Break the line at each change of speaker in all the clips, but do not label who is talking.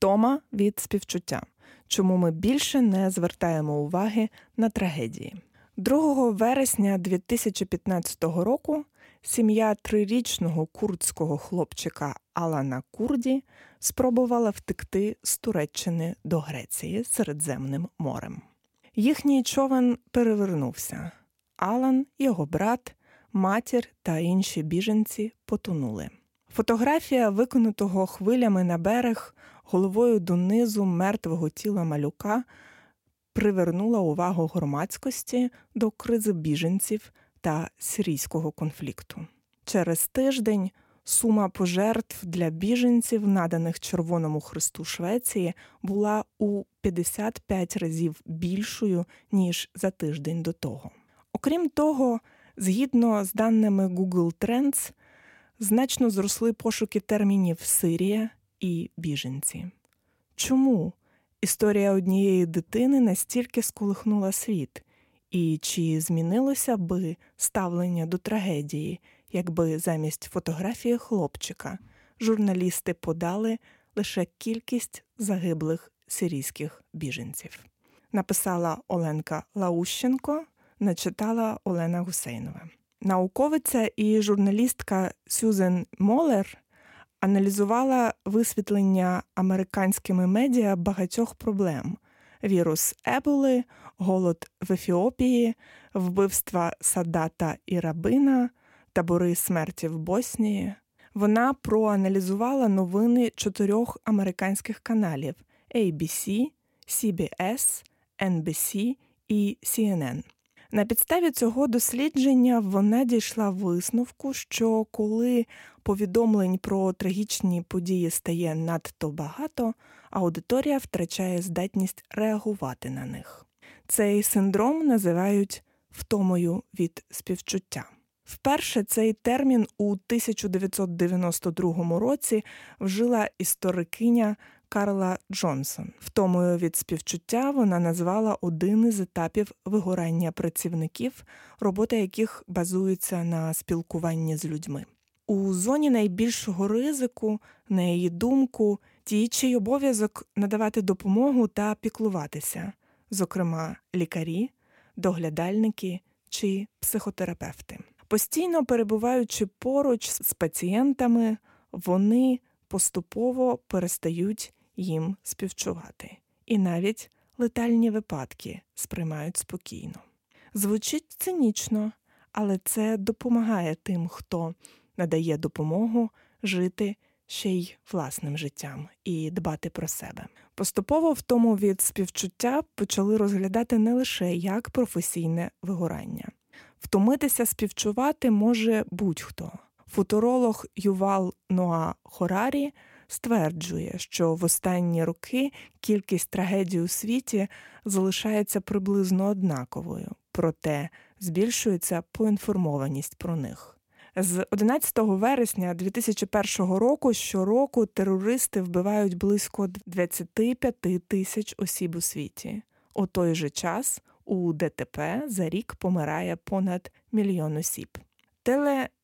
Втома від співчуття. Чому ми більше не звертаємо уваги на трагедії? 2 вересня 2015 року сім'я трирічного курдського хлопчика Алана Курді спробувала втекти з Туреччини до Греції Середземним морем. Їхній човен перевернувся. Алан, його брат, матір та інші біженці потонули. Фотографія виконутого хвилями на берег головою донизу мертвого тіла малюка привернула увагу громадськості до кризи біженців та сирійського конфлікту. Через тиждень сума пожертв для біженців, наданих Червоному Христу Швеції, була у 55 разів більшою ніж за тиждень до того. Окрім того, згідно з даними Google Trends, значно зросли пошуки термінів Сирія і біженці. Чому історія однієї дитини настільки сколихнула світ, і чи змінилося би ставлення до трагедії, якби замість фотографії хлопчика журналісти подали лише кількість загиблих сирійських біженців? Написала Оленка Лаущенко, начитала Олена Гусейнова. Науковиця і журналістка Сюзен Молер аналізувала висвітлення американськими медіа багатьох проблем: вірус Еболи, голод в Ефіопії, вбивства Садата і Рабина, табори смерті в Боснії. Вона проаналізувала новини чотирьох американських каналів ABC, CBS, NBC і CNN. На підставі цього дослідження вона дійшла висновку, що коли повідомлень про трагічні події стає надто багато, аудиторія втрачає здатність реагувати на них. Цей синдром називають втомою від співчуття. Вперше цей термін у 1992 році вжила історикиня Карла Джонсон. Втомою від співчуття вона назвала один із етапів вигорання працівників, робота яких базується на спілкуванні з людьми. У зоні найбільшого ризику, на її думку, ті, чий обов'язок надавати допомогу та піклуватися, зокрема лікарі, доглядальники чи психотерапевти. Постійно перебуваючи поруч з пацієнтами, вони поступово перестають їм співчувати, і навіть летальні випадки сприймають спокійно. Звучить цинічно, але це допомагає тим, хто надає допомогу жити ще й власним життям і дбати про себе. Поступово в тому від співчуття почали розглядати не лише як професійне вигорання. Втомитися співчувати може будь-хто. Футуролог Ювал Ноа Хорарі стверджує, що в останні роки кількість трагедій у світі залишається приблизно однаковою, проте збільшується поінформованість про них. З 11 вересня 2001 року щороку терористи вбивають близько 25 тисяч осіб у світі. У той же час у ДТП за рік помирає понад мільйон осіб.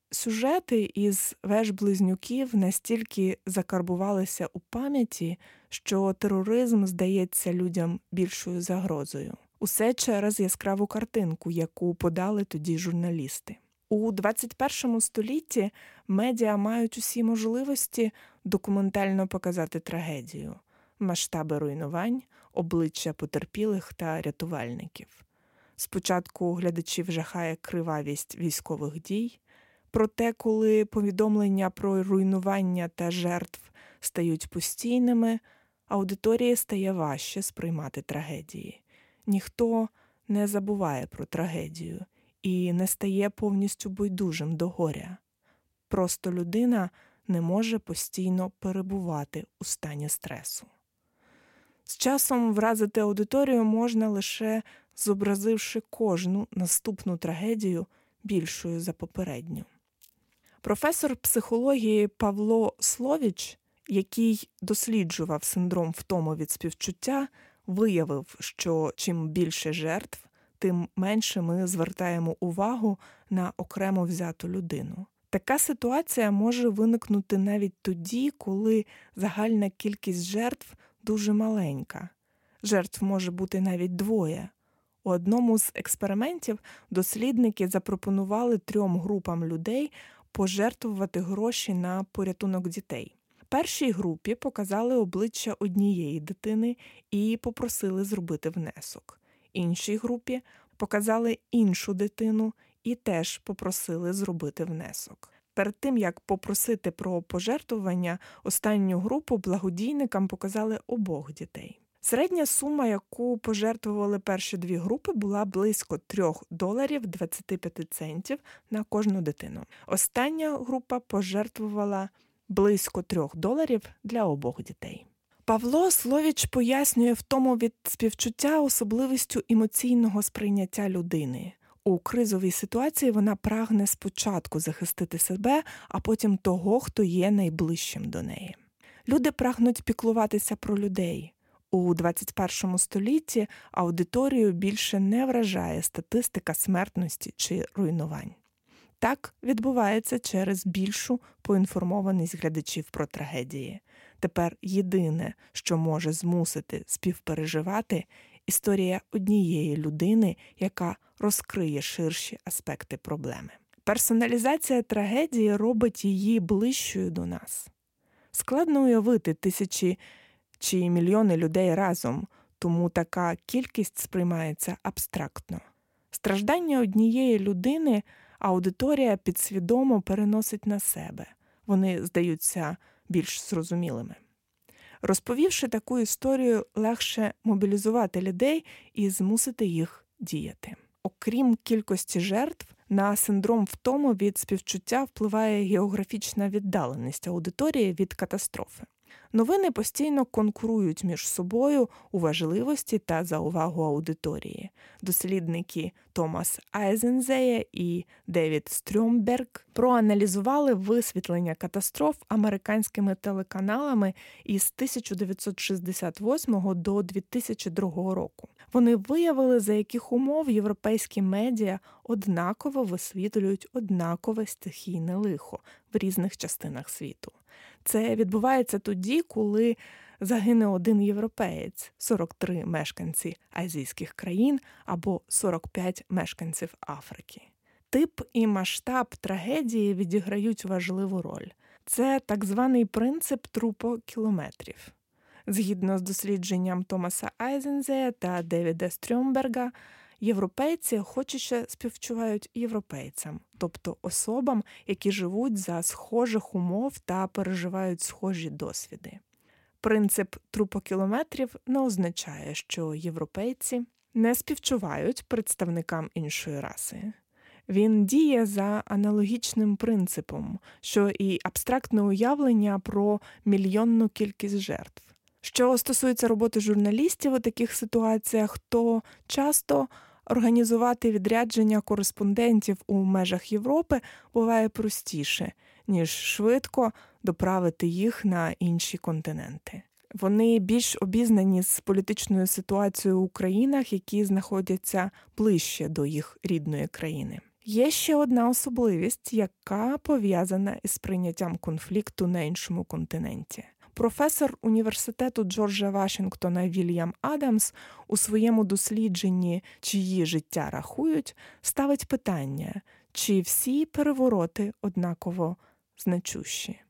Телесюжети із веж близнюків настільки закарбувалися у пам'яті, що тероризм здається людям більшою загрозою. Усе через яскраву картинку, яку подали тоді журналісти. У 21 столітті медіа мають усі можливості документально показати трагедію, масштаби руйнувань, обличчя потерпілих та рятувальників. Спочатку глядачів жахає кривавість військових дій, проте, коли повідомлення про руйнування та жертв стають постійними, аудиторії стає важче сприймати трагедії. Ніхто не забуває про трагедію і не стає повністю байдужим до горя. Просто людина не може постійно перебувати у стані стресу. З часом вразити аудиторію можна лише зобразивши кожну наступну трагедію більшою за попередню. Професор психології Павло Словіч, який досліджував синдром втому від співчуття, виявив, що чим більше жертв, тим менше ми звертаємо увагу на окремо взяту людину. Така ситуація може виникнути навіть тоді, коли загальна кількість жертв дуже маленька. Жертв може бути навіть двоє. У одному з експериментів дослідники запропонували трьом групам людей пожертвувати гроші на порятунок дітей. Першій групі показали обличчя однієї дитини і попросили зробити внесок. Іншій групі показали іншу дитину і теж попросили зробити внесок. Перед тим як попросити про пожертвування, останню групу благодійникам показали обох дітей. Середня сума, яку пожертвували перші дві групи, була близько 3 доларів 25 центів на кожну дитину. Остання група пожертвувала близько 3 доларів для обох дітей. Павло Словіч пояснює в тому від співчуття особливістю емоційного сприйняття людини. У кризовій ситуації вона прагне спочатку захистити себе, а потім того, хто є найближчим до неї. Люди прагнуть піклуватися про людей. У 21 столітті аудиторію більше не вражає статистика смертності чи руйнувань. Так відбувається через більшу поінформованість глядачів про трагедії. Тепер єдине, що може змусити співпереживати, історія однієї людини, яка розкриє ширші аспекти проблеми. Персоналізація трагедії робить її ближчою до нас. Складно уявити тисячі чи мільйони людей разом, тому така кількість сприймається абстрактно. Страждання однієї людини аудиторія підсвідомо переносить на себе, вони здаються більш зрозумілими. Розповівши таку історію, легше мобілізувати людей і змусити їх діяти. Окрім кількості жертв, на синдром втому від співчуття впливає географічна віддаленість аудиторії від катастрофи. Новини постійно конкурують між собою у важливості та за увагу аудиторії. Дослідники Томас Айзензея і Девід Стрьомберг проаналізували висвітлення катастроф американськими телеканалами із 1968 до 2002 року. Вони виявили, за яких умов європейські медіа однаково висвітлюють однакове стихійне лихо в різних частинах світу. Це відбувається тоді, коли загине один європеєць, 43 мешканці азійських країн або 45 мешканців Африки. Тип і масштаб трагедії відіграють важливу роль. Це так званий принцип трупокілометрів. Згідно з дослідженням Томаса Айзензея та Девіда Стрьомберга, європейці охочіше співчувають європейцям, тобто особам, які живуть за схожих умов та переживають схожі досвіди. Принцип трупокілометрів не означає, що європейці не співчувають представникам іншої раси. Він діє за аналогічним принципом, що і абстрактне уявлення про мільйонну кількість жертв. Що стосується роботи журналістів у таких ситуаціях, то часто організувати відрядження кореспондентів у межах Європи буває простіше, ніж швидко доправити їх на інші континенти. Вони більш обізнані з політичною ситуацією у країнах, які знаходяться ближче до їх рідної країни. Є ще одна особливість, яка пов'язана із прийняттям конфлікту на іншому континенті. Професор університету Джорджа Вашингтона Вільям Адамс у своєму дослідженні, чиї життя рахують, ставить питання, чи всі перевороти однаково значущі.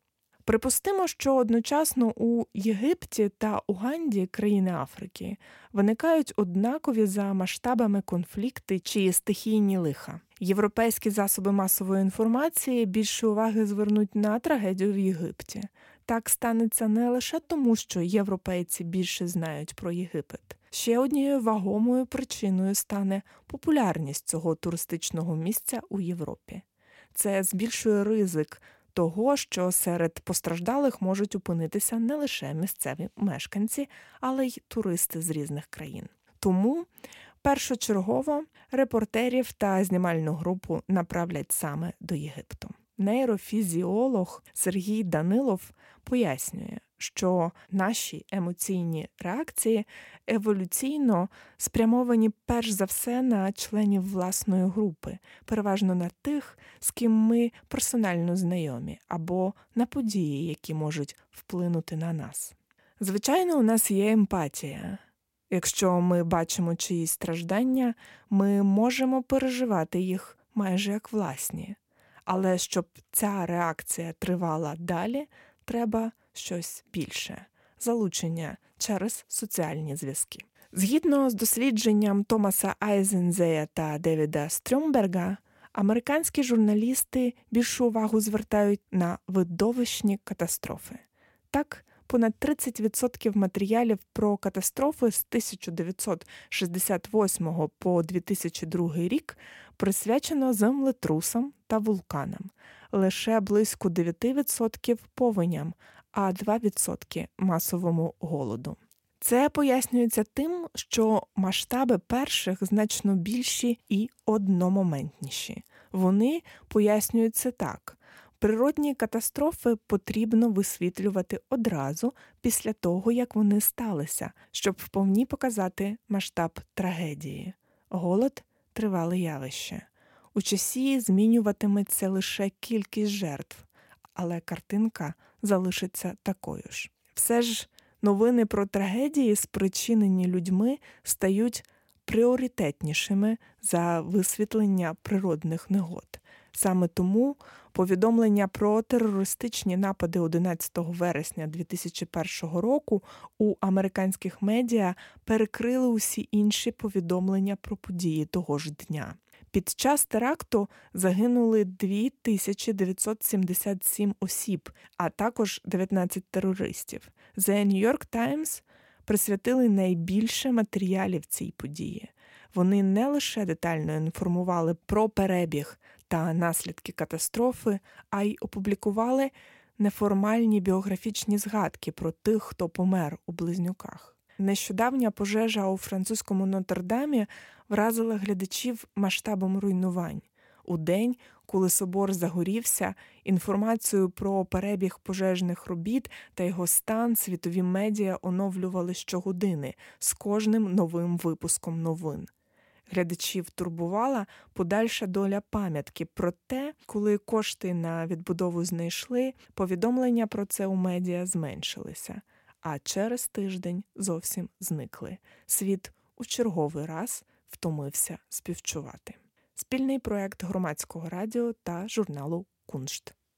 Припустимо, що одночасно у Єгипті та Уганді, країни Африки, виникають однакові за масштабами конфлікти чи стихійні лиха. Європейські засоби масової інформації більше уваги звернуть на трагедію в Єгипті. Так станеться не лише тому, що європейці більше знають про Єгипет. Ще однією вагомою причиною стане популярність цього туристичного місця у Європі. Це збільшує ризик того, що серед постраждалих можуть опинитися не лише місцеві мешканці, але й туристи з різних країн. Тому першочергово репортерів та знімальну групу направлять саме до Єгипту. Нейрофізіолог Сергій Данилов пояснює, що наші емоційні реакції еволюційно спрямовані перш за все на членів власної групи, переважно на тих, з ким ми персонально знайомі, або на події, які можуть вплинути на нас. Звичайно, у нас є емпатія. Якщо ми бачимо чиїсь страждання, ми можемо переживати їх майже як власні. Але щоб ця реакція тривала далі, треба щось більше залучення через соціальні зв'язки. Згідно з дослідженням Томаса Айзензея та Девіда Стрюмберга, американські журналісти більшу увагу звертають на видовищні катастрофи. Так, понад 30% матеріалів про катастрофи з 1968 по 2002 рік присвячено землетрусам та вулканам, лише близько 9% повеням, а 2% масовому голоду. Це пояснюється тим, що масштаби перших значно більші і одномоментніші. Вони пояснюються так. Природні катастрофи потрібно висвітлювати одразу після того, як вони сталися, щоб вповні показати масштаб трагедії. Голод тривале явище. У часі змінюватиметься лише кількість жертв, але картинка залишиться такою ж. Все ж новини про трагедії, спричинені людьми, стають пріоритетнішими за висвітлення природних негод. Саме тому повідомлення про терористичні напади 11 вересня 2001 року у американських медіа перекрили усі інші повідомлення про події того ж дня. Під час теракту загинули 2977 осіб, а також 19 терористів. The New York Times присвятили найбільше матеріалів цій події. Вони не лише детально інформували про перебіг та наслідки катастрофи, а й опублікували неформальні біографічні згадки про тих, хто помер у близнюках. Нещодавня пожежа у французькому Нотр-Дамі вразила глядачів масштабом руйнувань. У день, коли собор загорівся, інформацію про перебіг пожежних робіт та його стан світові медіа оновлювали щогодини з кожним новим випуском новин. Глядачів турбувала подальша доля пам'ятки. Проте, коли кошти на відбудову знайшли, повідомлення про це у медіа зменшилися, а через тиждень зовсім зникли. Світ у черговий раз втомився співчувати. Спільний проект громадського радіо та журналу Куншт.